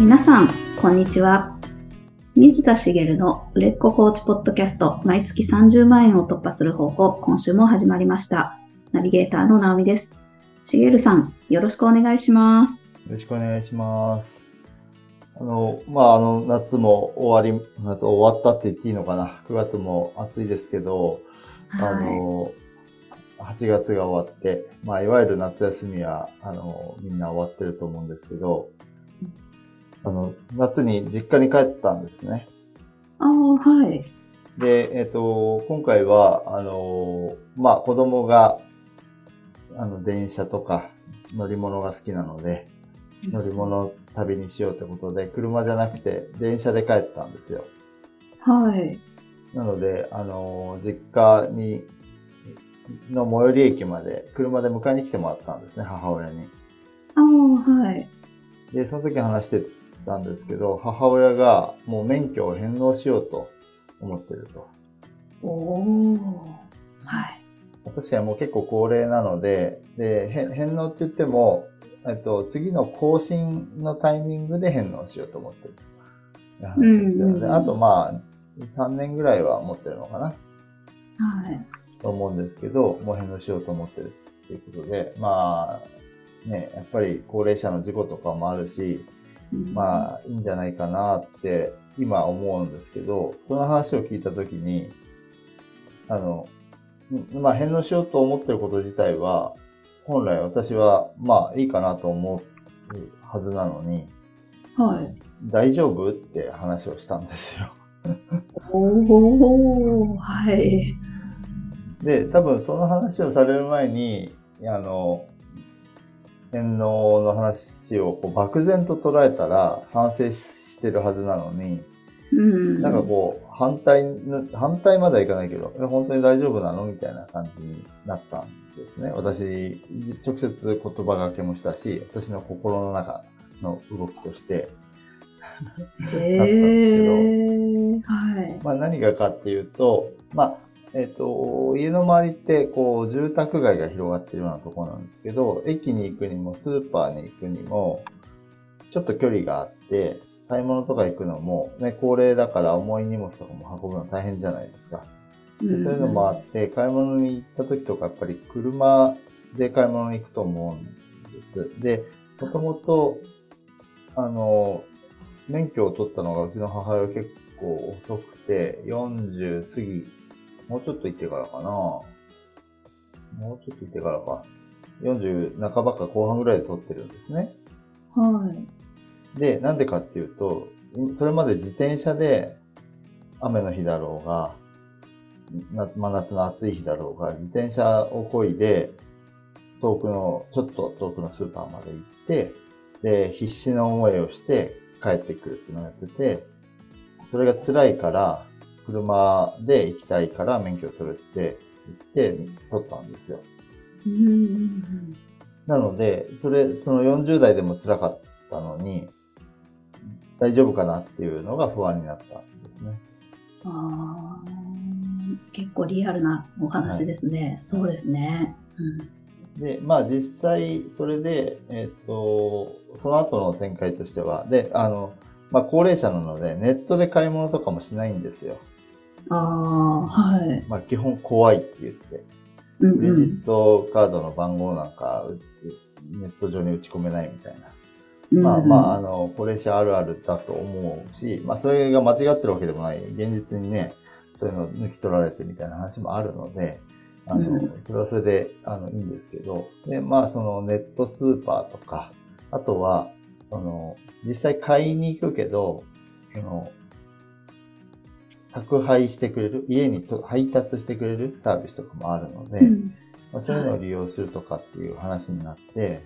皆さん、こんにちは。水田茂の売れっ子コーチポッドキャスト、毎月30万円を突破する方法、今週も始まりました。ナビゲーターの直美です。茂さん、よろしくお願いします。よろしくお願いします。あの、まあ、あの、夏も終わり、夏終わったって言っていいのかな。9月も暑いですけど、あはい。の、8月が終わって、まあ、いわゆる夏休みは、あの、みんな終わってると思うんですけど、あの、夏に実家に帰ったんですね。ああ、はい。で、えっ、と、今回は、あの、まあ、子供が、あの、電車とか乗り物が好きなので、乗り物旅にしようってことで、車じゃなくて電車で帰ったんですよ。はい。なので、あの、実家に、の最寄り駅まで車で迎えに来てもらったんですね、母親に。ああ、はい。で、その時話してたんですけど、母親がもう免許を返納しようと思ってると。おお。はい。確かにもう結構高齢なので、で、返返納って言っても、えっと、次の更新のタイミングで返納しようと思ってる。うんあとまあ、3年ぐらいは持ってるのかなはい。と思うんですけど、もう返納しようと思ってるっていうことで、まあ、ね、やっぱり高齢者の事故とかもあるし、まあ、いいんじゃないかなって今思うんですけど、この話を聞いたときに、あの、んまあ、返納しようと思ってること自体は、本来私は、まあ、いいかなと思うはずなのに、あ、はい。大丈夫って話をしたんですよ。おお、はい。で、多分その話をされる前に、あの、返納の話をこう漠然と捉えたら賛成してるはずなのに、うん。なんかこう、反対の、反対まではいかないけど、え本当に大丈夫なの？みたいな感じになったんですね。私、じ直接言葉がけもしたし、私の心の中の動きとして。えだったんですけどー、はい。まあ何がかっていうと、まあ、えっ、と、家の周りって、こう、住宅街が広がってるようなところなんですけど、駅に行くにも、スーパーに行くにも、ちょっと距離があって、買い物とか行くのも、ね、高齢だから重い荷物とかも運ぶの大変じゃないですか。でそういうのもあって、買い物に行った時とか、やっぱり車で買い物に行くと思うんです。で、もともと、あの、免許を取ったのがうちの母親結構遅くて、40過ぎ、もうちょっと行ってからかな。もうちょっと行ってからか。40半ばか後半ぐらいで取ってるんですね。はい。で、なんでかっていうと、それまで自転車で雨の日だろうが、な真夏の暑い日だろうが、自転車を漕いで、遠くの、ちょっと遠くのスーパーまで行って、で、必死な思いをして帰ってくるっていうのをやってて、それが辛いから、車で行きたいから免許を取るって言って取ったんですよ。うん。なので、それ、その40代でも辛かったのに、大丈夫かなっていうのが不安になったんですね。あー結構リアルなお話ですね。そうですね。うんで、まあ実際、それで、えっ、と、その後の展開としては、で、あの、まあ高齢者なので、ネットで買い物とかもしないんですよ。ああ、はい。まあ基本怖いって言って。うんクレジうんットカードの番号なんか、うネット上に打ち込めないみたいな。まあまあ、あの、高齢者あるあるだと思うし、まあそれが間違ってるわけでもない。現実にね、そういうの抜き取られてみたいな話もあるので、あの、うんそれはそれで、あの、いいんですけど、で、まあそのネットスーパーとか、あとは、その、実際買いに行くけど、その、宅配してくれる、家にと配達してくれるサービスとかもあるので、うん。まあ、そういうのを利用するとかっていう話になって、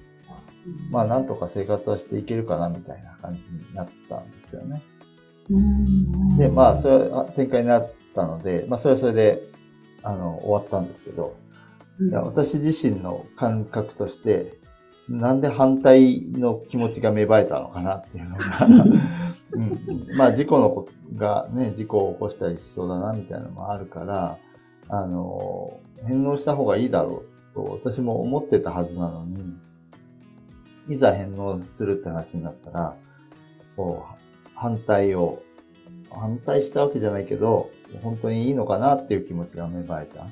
まあなんとか生活はしていけるかなみたいな感じになったんですよね。うん。で、まあそれは展開になったので、まあそれはそれで、あの、終わったんですけど、うん。私自身の感覚として、なんで反対の気持ちが芽生えたのかなっていうのが、うん、まあ事故の子がね、事故を起こしたりしそうだなみたいなのもあるから、あの、返納した方がいいだろうと私も思ってたはずなのに、いざ返納するって話になったら、こう、反対を、反対したわけじゃないけど、本当にいいのかなっていう気持ちが芽生えた。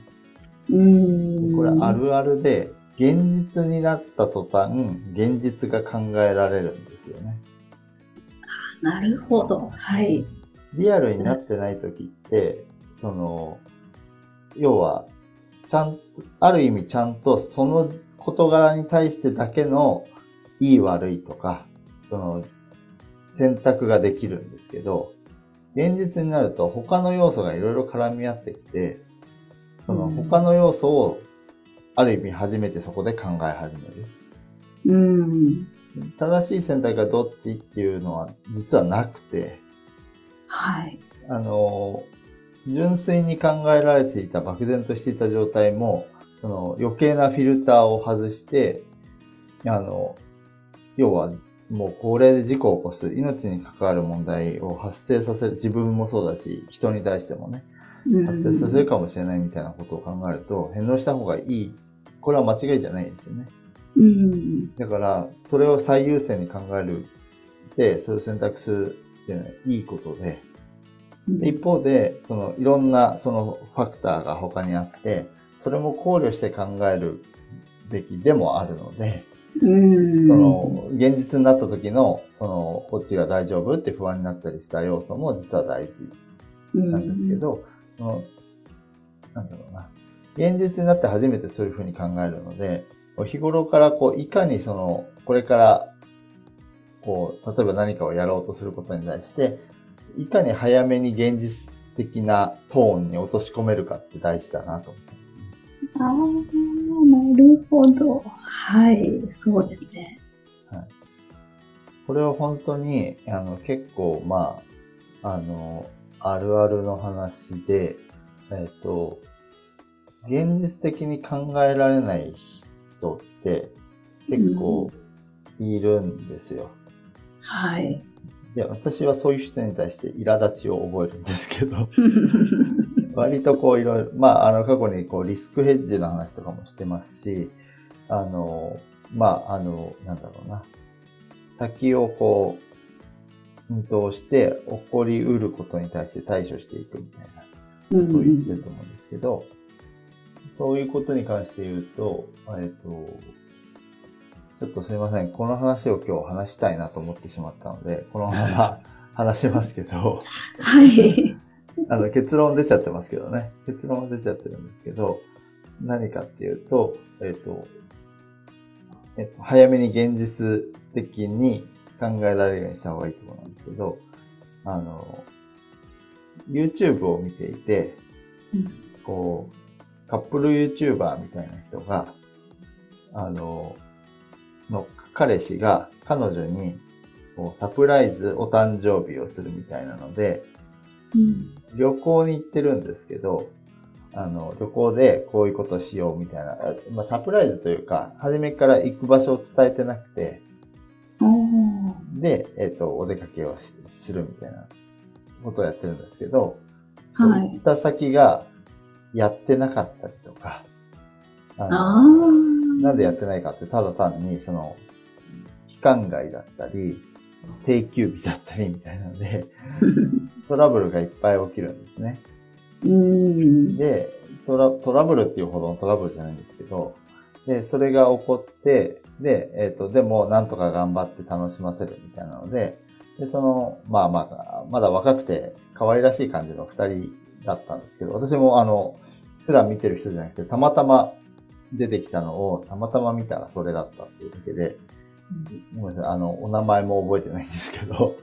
うん。これあるあるで、現実になった途端、現実が考えられるんですよね。なるほど。はい。リアルになってない時って、その、要は、ちゃん、ある意味ちゃんとその事柄に対してだけのいい悪いとか、その、選択ができるんですけど、現実になると他の要素がいろいろ絡み合ってきて、そのうん他の要素をある意味初めてそこで考え始める。うん。正しい選択がどっちっていうのは実はなくて、はい。あの、純粋に考えられていた漠然としていた状態も、その余計なフィルターを外して、あの、要はもうこれで事故を起こす、命に関わる問題を発生させる、自分もそうだし、人に対してもね、うん発生させるかもしれないみたいなことを考えると、返納した方がいい。これは間違いじゃないんですよね。うん。だから、それを最優先に考える。で、それを選択するっていうのはいいことで、で一方で、そのいろんなそのファクターが他にあって、それも考慮して考えるべきでもあるので、うん。その現実になった時の、そのこっちが大丈夫って不安になったりした要素も実は大事なんですけど、そのなんだろうな。現実になって初めてそういうふうに考えるので、日頃からこう、いかにその、これから、こう、例えば何かをやろうとすることに対して、いかに早めに現実的なトーンに落とし込めるかって大事だなと思ってますね。ああ、なるほど。はい。そうですね。これは本当に、あの、結構、まあ、あの、あるあるの話で、えっ、と、現実的に考えられない人って結構いるんですよ。はい。で、私はそういう人に対して苛立ちを覚えるんですけど、割とこういろいろ、まあ、あの、過去にこうリスクヘッジの話とかもしてますし、あの、まあ、あの、なんだろうな。先をこう、見通して起こりうることに対して対処していくみたいなうんことを言ってると思うんですけど、そういうことに関して言うと、えっと、ちょっとすいません。この話を今日話したいなと思ってしまったので、このまま 話しますけど、はい。あの結論出ちゃってますけどね。結論は出ちゃってるんですけど、何かっていうと、えっ、と、えっと、早めに現実的に考えられるようにした方がいいところなんですけど、あの、YouTube を見ていて、うん。こう、カップル YouTuber みたいな人が、あの、の彼氏が彼女にこうサプライズお誕生日をするみたいなので、うん。旅行に行ってるんですけど、あの、旅行でこういうことしようみたいな、あまあ、サプライズというか、初めから行く場所を伝えてなくて、で、えっ、と、お出かけをしするみたいなことをやってるんですけど、はい。行った先がやってなかったりとか、ああ。なんでやってないかって、ただ単に、その、期間外だったり、定休日だったりみたいなので、トラブルがいっぱい起きるんですね。うん。でトラ、トラブルっていうほどのトラブルじゃないんですけど、で、それが起こって、で、えっ、と、でも、なんとか頑張って楽しませるみたいなので、で、その、まあまあ、まだ若くて可愛らしい感じの二人だったんですけど、私もあの、普段見てる人じゃなくて、たまたま出てきたのを、たまたま見たらそれだったっていうだけで、ごめんなさい、あの、お名前も覚えてないんですけど、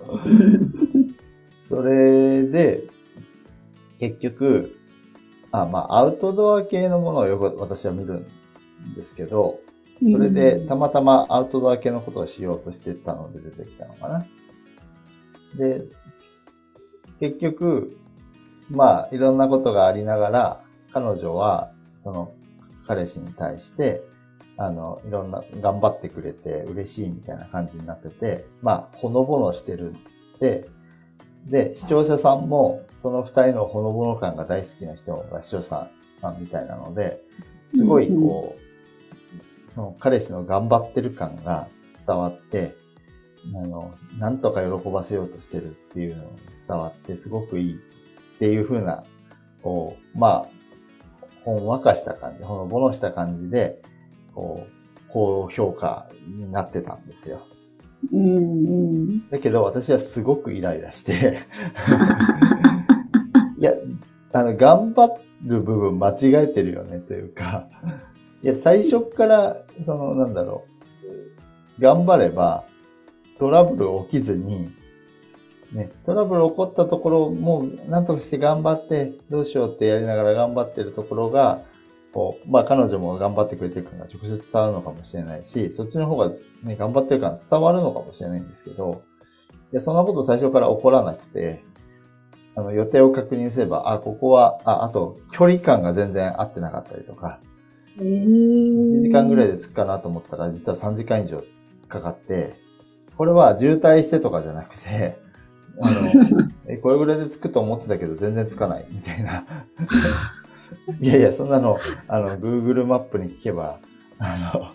それで、結局、あ、まあ、アウトドア系のものをよく私は見るんですけど、それでたまたまアウトドア系のことをしようとしてたので出てきたのかな。で、結局、まあ、いろんなことがありながら、彼女は、その、彼氏に対して、あの、いろんな、頑張ってくれて嬉しいみたいな感じになってて、まあ、ほのぼのしてるって、で、視聴者さんも、その二人のほのぼの感が大好きな人が視聴者さんみたいなので、すごいこう、その彼氏の頑張ってる感が伝わって、あの、なんとか喜ばせようとしてるっていうのが伝わって、すごくいいっていう風な、こう、まあ、ほんわかした感じ、ほのぼのした感じで、こう、高評価になってたんですよ。うんうん。だけど私はすごくイライラして、いや、あの、頑張る部分間違えてるよねというか、いや、最初から、その、なんだろう、頑張ればトラブル起きずに、ね、トラブル起こったところもうなんとかして頑張って、どうしようってやりながら頑張ってるところが、こう、まあ彼女も頑張ってくれてるから直接伝わるのかもしれないし、そっちの方がね、頑張ってるから伝わるのかもしれないんですけど、いや、そんなこと最初から起こらなくて、あの、予定を確認すれば、あ、ここは、あ、あと、距離感が全然合ってなかったりとか、えー、1時間ぐらいで着くかなと思ったら、実は3時間以上かかって、これは渋滞してとかじゃなくて、あの、え、これぐらいで着くと思ってたけど全然着かない、みたいな。いやいや、そんなの、あの、Google マップに聞けば、あの、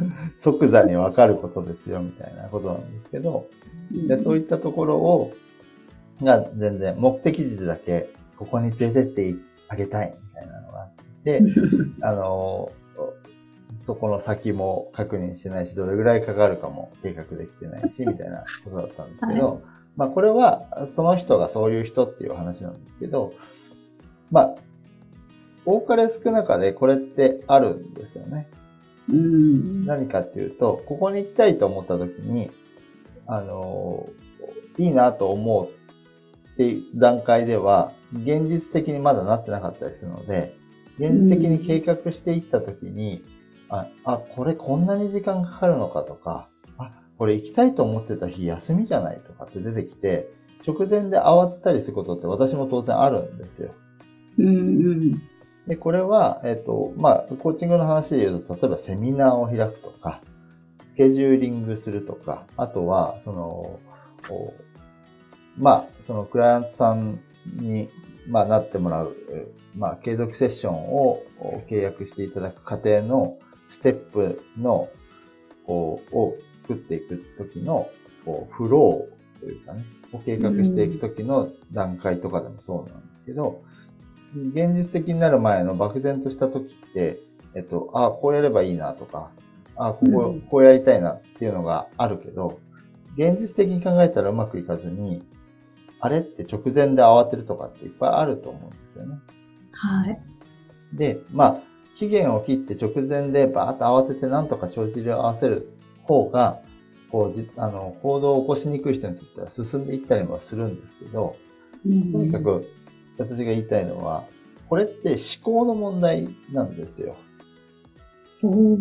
即座にわかることですよ、みたいなことなんですけど、でそういったところを、が全然目的地だけ、ここに連れてってあげたい、みたいなのがあって、あの、そこの先も確認してないし、どれぐらいかかるかも計画できてないし、みたいなことだったんですけど、まあこれは、その人がそういう人っていう話なんですけど、まあ、多かれ少なかでこれってあるんですよね。うん。何かっていうと、ここに行きたいと思った時に、あの、いいなと思うっていう段階では、現実的にまだなってなかったりするので、現実的に計画していった時に、あ、あ、これこんなに時間かかるのかとか、あ、これ行きたいと思ってた日休みじゃないとかって出てきて、直前で慌てたりすることって私も当然あるんですよ。うんうん。で、これは、えっ、と、まあ、コーチングの話で言うと、例えばセミナーを開くとか、スケジューリングするとか、あとは、その、おまあ、そのクライアントさんに、まあ、なってもらう、えーまあ、継続セッションをお契約していただく過程のステップの、こう、を作っていくときの、こう、フローというかね、を計画していくときの段階とかでもそうなんですけど、現実的になる前の漠然とした時って、えっと、あこうやればいいなとか、あここうん、こうやりたいなっていうのがあるけど、現実的に考えたらうまくいかずに、あれって直前で慌てるとかっていっぱいあると思うんですよね。はい。で、まあ、期限を切って直前でバーッと慌ててなんとか帳尻を合わせる方が、こうじ、あの、行動を起こしにくい人にとっては進んでいったりもするんですけど、うんとにかく私が言いたいのは、これって思考の問題なんですよ。おー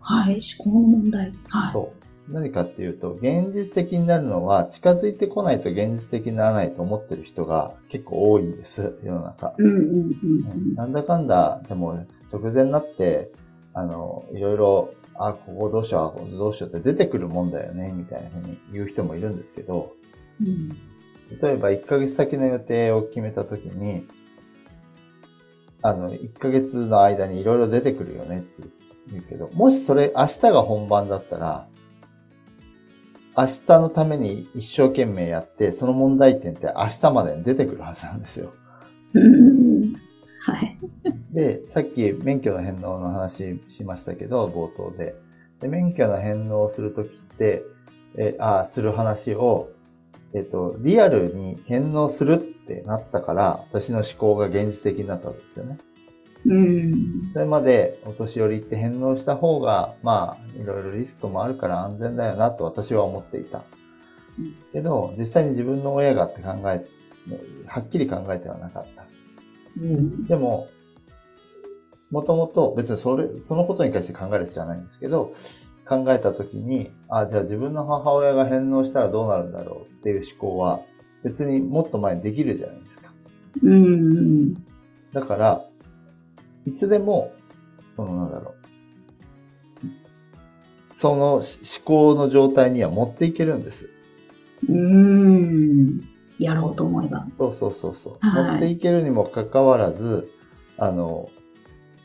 はい。思考の問題。はい。そう。何かっていうと、現実的になるのは近づいてこないと現実的にならないと思ってる人が結構多いんです、世の中。うんうんうんなんだかんだ、でも直前になって、あの、いろいろ、あ、ここどうしよう、あここどうしようって出てくるもんだよね、みたいなふうに言う人もいるんですけど、うん。うん例えば1ヶ月先の予定を決めたときに、あの、1ヶ月の間にいろいろ出てくるよねって言うけど、もしそれ明日が本番だったら、明日のために一生懸命やって、その問題点って明日までに出てくるはずなんですよ。うんはい。で、さっき免許の返納の話しましたけど、冒頭で。で免許の返納をするときって、え、あ、する話を、えっと、リアルに返納するってなったから、私の思考が現実的になったわけですよね。うん。それまでお年寄りって返納した方が、まあ、いろいろリスクもあるから安全だよなと私は思っていたうん。けど、実際に自分の親がって考え、はっきり考えてはなかった。うん。でも、もともと別にそれ、そのことに関して考える必要はないんですけど、考えたときに、あ、じゃあ自分の母親が返納したらどうなるんだろうっていう思考は、別にもっと前にできるじゃないですか。うん。だから、いつでも、そのなんだろう。その思考の状態には持っていけるんです。うん。やろうと思えば。そうそうそうそう。はい持っていけるにもかかわらず、あの、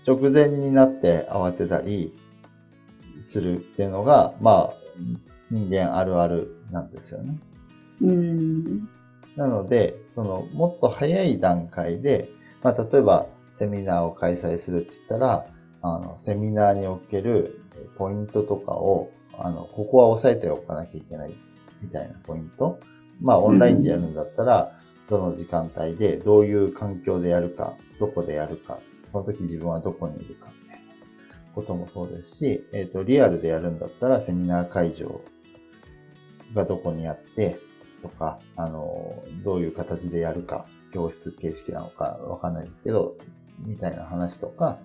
直前になって慌てたりするっていうのが、まあ、人間あるあるなんですよね。うん。なので、その、もっと早い段階で、まあ、例えば、セミナーを開催するって言ったら、あの、セミナーにおけるポイントとかを、あの、ここは押さえておかなきゃいけないみたいなポイント。まあ、オンラインでやるんだったら、どの時間帯で、どういう環境でやるか、どこでやるか、その時自分はどこにいるか、みたいなこともそうですし、えっ、と、リアルでやるんだったら、セミナー会場がどこにあって、とか、あの、どういう形でやるか、教室形式なのかわかんないんですけど、みたいな話とか、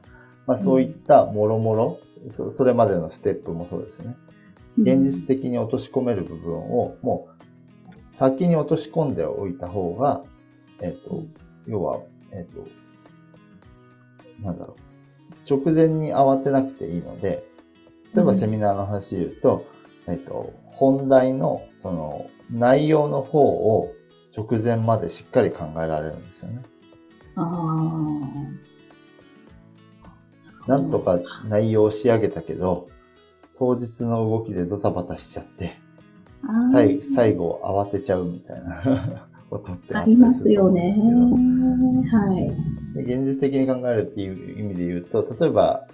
まあそういったもろもろ、そそれまでのステップもそうですね。現実的に落とし込める部分を、もう、先に落とし込んでおいた方が、えっ、と、要は、えっ、と、なんだろう、直前に慌てなくていいので、例えばうん。セミナーの話で言うと、えっ、と、本題の、その、内容の方を直前までしっかり考えられるんですよね。なんとか内容を仕上げたけど、当日の動きでドタバタしちゃって、最最後慌てちゃうみたいな ことってありますよね。はい。で現実的に考えるっていう意味で言うと、例えば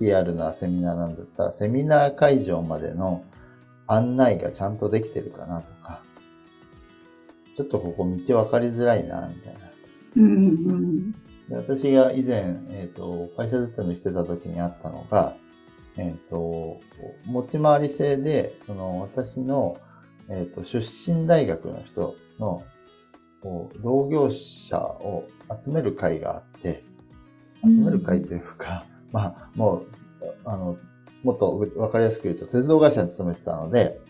リアルなセミナーなんだったら、セミナー会場までの案内がちゃんとできてるかなとか、ちょっとここ道分かりづらいな、みたいな。うんうんで私が以前、えっ、と、会社勤めしてた時にあったのが、えっ、と、持ち回り制で、その私の、えっ、と、出身大学の人の、同業者を集める会があって、集める会というか、まあ、もう、あの、もっとわかりやすく言うと、鉄道会社に勤めてたので、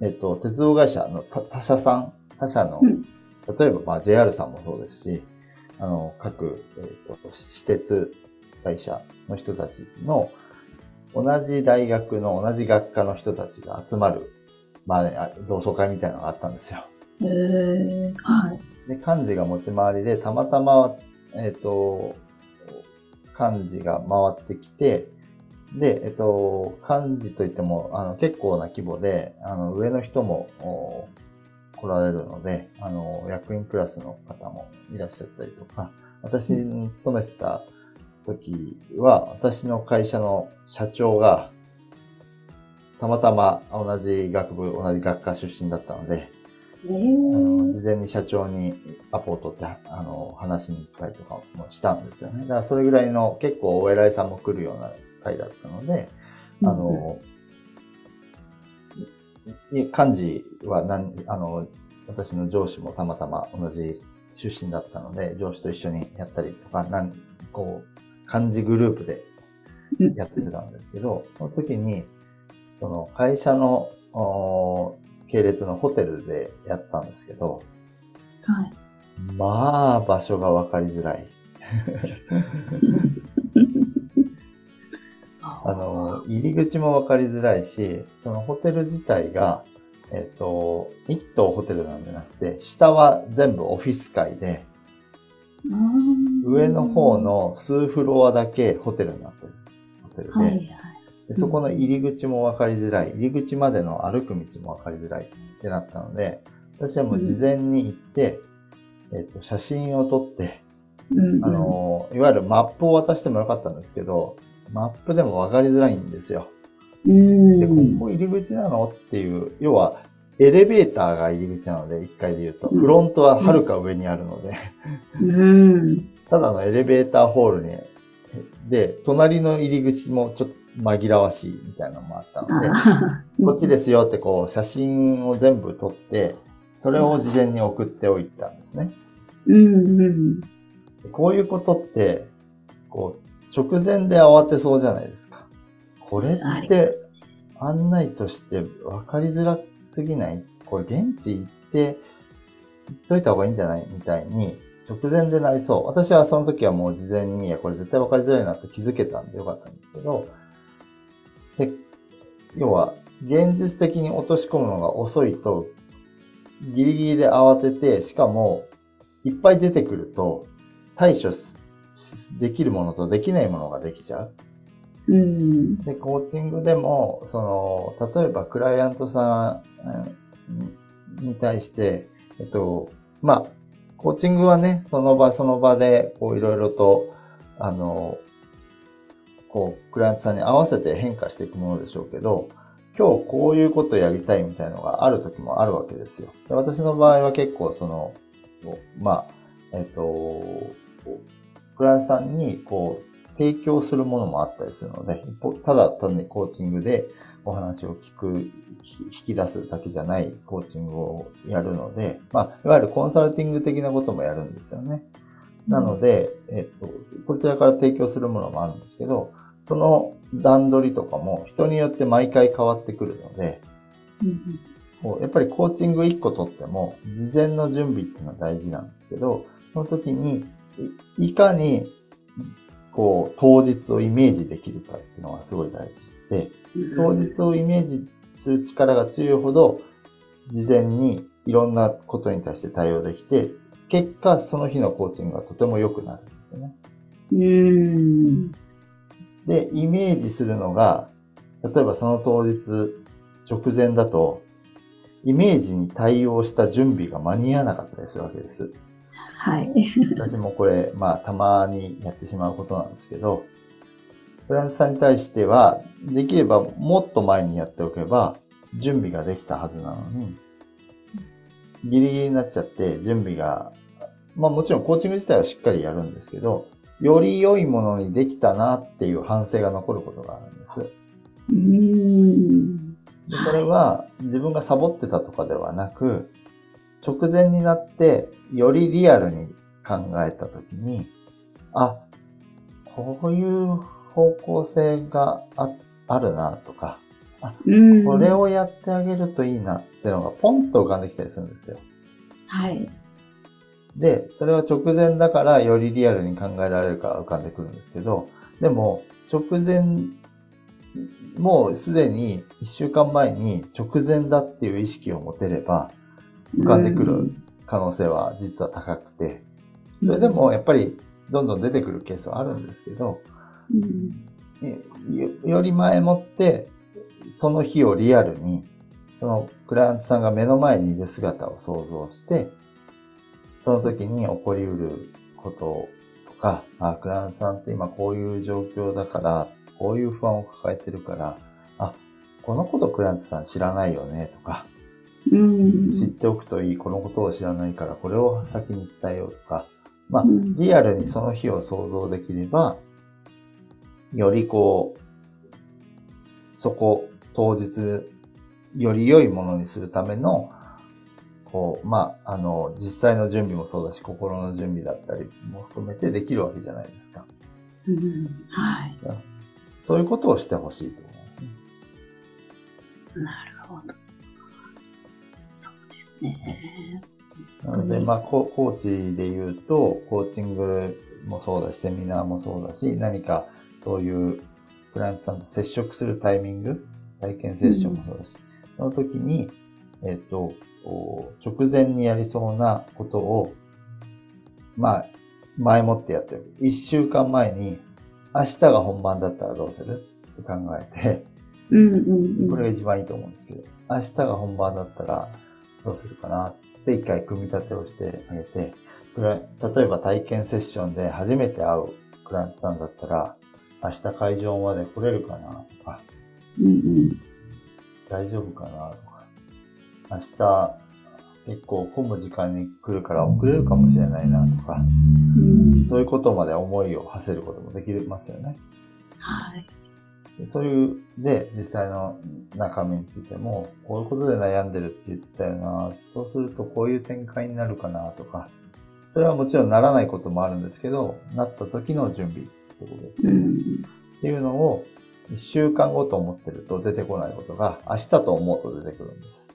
えっ、と、鉄道会社の他他社さん、他社の、うん例えば、まあ、JR さんもそうですし、あの、各、えっ、と、私鉄会社の人たちの、同じ大学の同じ学科の人たちが集まる、まあ、あ同窓会みたいなのがあったんですよ。うん。えー、はい。で、幹事が持ち回りで、たまたま、えっ、と、幹事が回ってきて、で、えっ、と、幹事といっても、あの、結構な規模で、あの、上の人も、お来られるので、あの、役員クラスの方もいらっしゃったりとか、私に勤めてた時は、私の会社の社長が、たまたま同じ学部、同じ学科出身だったので、えあのー、事前に社長にアポを取って、あの、話しに行ったりとかもしたんですよね。だからそれぐらいの結構お偉いさんも来るような会だったので、あの、い幹事は何、あの、私の上司もたまたま同じ出身だったので、上司と一緒にやったりとか、なんこう、幹事グループでやってたんですけど、その時に、その会社のお系列のホテルでやったんですけど、はい。まあ、場所が分かりづらい。あの、入り口も分かりづらいし、そのホテル自体が、えっ、と、一棟ホテルなんじゃなくて、下は全部オフィス街で、上の方、の数フロアだけホテルになってる。ホテルで、はいはい。でそこの入り口も分かりづらい、入り口までの歩く道も分かりづらいってなったので、私はもう事前に行って、えっ、と、写真を撮って、うんうん、あの、いわゆるマップを渡してもよかったんですけど、マップでも分かりづらいんですよ。うん、で、ここ入り口なの？っていう、要は、エレベーターが入り口なので、1階で言うと、うんフロントははるか上にあるので、うん。ただのエレベーターホールに、で、隣の入り口もちょっと紛らわしいみたいなのもあったので、あこっちですよってこう、写真を全部撮って、それを事前に送っておいたんですね。うんうん。でこういうことって、こう、直前で慌てそうじゃないですか。これって案内として分かりづらすぎない？これ現地行って、言っといた方がいいんじゃない？みたいに、直前でなりそう。私はその時はもう事前に、いや、これ絶対分かりづらいなって気づけたんでよかったんですけど、で、要は、現実的に落とし込むのが遅いと、ギリギリで慌てて、しかも、いっぱい出てくると、対処すできるものとできないものができちゃう。うん。で、コーチングでも、その、例えばクライアントさんに対して、えっと、まあ、コーチングはね、その場その場で、こういろいろと、あの、こう、クライアントさんに合わせて変化していくものでしょうけど、今日こういうことやりたいみたいのがある時もあるわけですよ。で私の場合は結構その、まあ、えっと、クライアントさんにこう、提供するものもあったりするので、ただ単にコーチングでお話を聞く、引き出すだけじゃないコーチングをやるので、まあ、いわゆるコンサルティング的なこともやるんですよね。なので、えっと、こちらから提供するものもあるんですけど、その段取りとかも人によって毎回変わってくるので、こうやっぱりコーチング1個取っても、事前の準備っていうのは大事なんですけど、その時に、いいかに、こう、当日をイメージできるかっていうのがすごい大事で、当日をイメージする力が強いほど、事前にいろんなことに対して対応できて、結果、その日のコーチングがとても良くなるんですよね。うん。で、イメージするのが、例えばその当日、直前だと、イメージに対応した準備が間に合わなかったりするわけです。はい。私もこれ、まあ、たまにやってしまうことなんですけど、フランスさんに対しては、できればもっと前にやっておけば、準備ができたはずなのに、ギリギリになっちゃって、準備が、まあもちろんコーチング自体はしっかりやるんですけど、より良いものにできたなっていう反省が残ることがあるんです。うん。でそれは自分がサボってたとかではなく、直前になってよりリアルに考えたときに、あ、こういう方向性がああるなとか、うん。これをやってあげるといいなってのがポンと浮かんできたりするんですよ。はい。で、それは直前だからよりリアルに考えられるから浮かんでくるんですけど、でも直前、もうすでに1週間前に直前だっていう意識を持てれば浮かんでくる可能性は実は高くて、それでもやっぱりどんどん出てくるケースはあるんですけど、より前もってその日をリアルにそのクライアントさんが目の前にいる姿を想像して、その時に起こりうることとか、あ、クライアントさんって今こういう状況だから、こういう不安を抱えてるから、あ、このことクライアントさん知らないよねとか、うん。知っておくといい、このことを知らないからこれを先に伝えようとか、まあう、んリアルにその日を想像できれば、よりこう、そこ、当日、より良いものにするための、こう、まあ、あの、実際の準備もそうだし、心の準備だったりも含めてできるわけじゃないですか。うん。はい。そういうことをしてほしいと思いますね。なるほど。なので、まあ、ココーチで言うと、コーチングもそうだし、セミナーもそうだし、何かそういうクライアントさんと接触するタイミング、体験セッションもそうだし、その時に、えっ、と、直前にやりそうなことを、まあ、前もってやっておく。一週間前に、明日が本番だったらどうする？って考えて、うんうんうん。これが一番いいと思うんですけど、明日が本番だったらどうするかなって一回組み立てをしてあげて、例えば体験セッションで初めて会うクライアントさんだったら、明日会場まで来れるかなとか、うんうん。大丈夫かなとか、明日結構混む時間に来るから遅れるかもしれないなとか、うん。そういうことまで思いを馳せることもできますよね。はい。でそういう、で、実際の中身についても、こういうことで悩んでるって言ってたよな、そうするとこういう展開になるかなとか、それはもちろんならないこともあるんですけど、なった時の準備ってことですけど、うん。っていうのを、一週間後と思ってると出てこないことが、明日と思うと出てくるんです。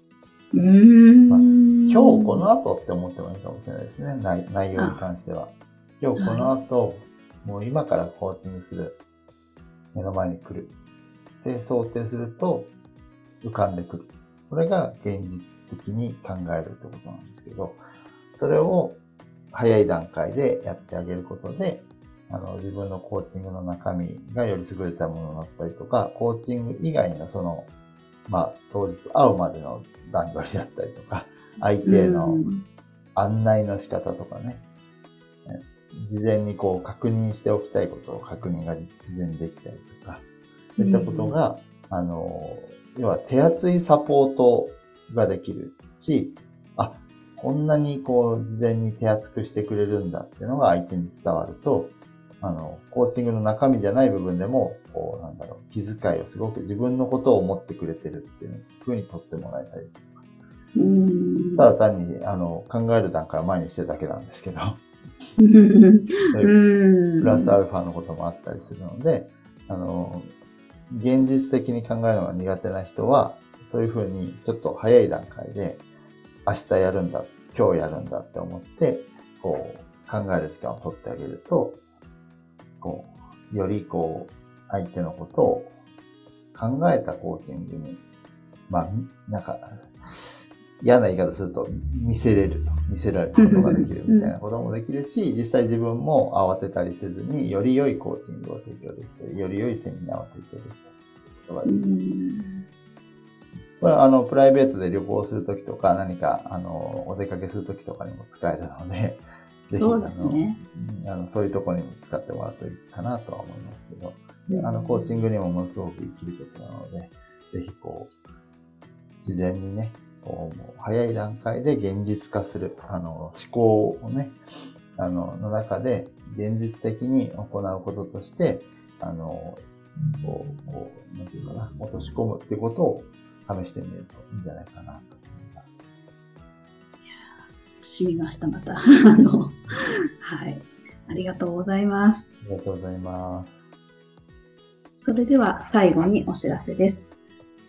うん。まあ今日この後って思ってもいいかもしれないですね、内内容に関しては。今日この後、もう今からコーチングする。目の前に来る。で、想定すると浮かんでくる。これが現実的に考えるってことなんですけど、それを早い段階でやってあげることで、あの、自分のコーチングの中身がより優れたものになったりとか、コーチング以外のその、まあ、当日会うまでの段取りだったりとか、相手への案内の仕方とかね、事前にこう確認しておきたいことを確認が事前にできたりとか、そういったことが、あの、要は手厚いサポートができるし、あ、こんなにこう事前に手厚くしてくれるんだっていうのが相手に伝わると、あの、コーチングの中身じゃない部分でも、こう、なんだろう、気遣いをすごく自分のことを思ってくれてるっていうふうにとってもらえたりとか。ただ単に、あの、考える段階を前にしてるだけなんですけど。プラスアルファのこともあったりするので、あの、現実的に考えるのが苦手な人は、そういうふうにちょっと早い段階で、明日やるんだ、今日やるんだって思って、こう、考える時間を取ってあげると、こう、よりこう、相手のことを考えたコーチングに、まあ、なんか、嫌な言い方すると、見せれると、見せられることができるみたいなこともできるし、実際自分も慌てたりせずに、より良いコーチングを提供できたり、より良いセミナーを提供できたりことができる。これは、あの、プライベートで旅行するときとか、何か、あの、お出かけするときとかにも使えるので、ぜひ、そうですね、あのそういうところにも使ってもらうといいかなとは思いますけど、であの、コーチングにもものすごく生きることなので、ぜひこう、事前にね、早い段階で現実化する、あの、思考をね、あの、の中で現実的に行うこととして、あの、こう、こう、なんていうかな、落とし込むっていうことを試してみるといいんじゃないかなと思います。しみました、また。あの、はい。ありがとうございます。ありがとうございます。それでは最後にお知らせです。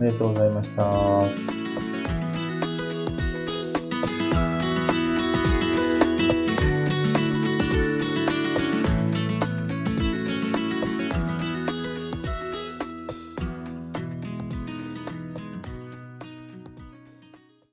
ありがとうございました。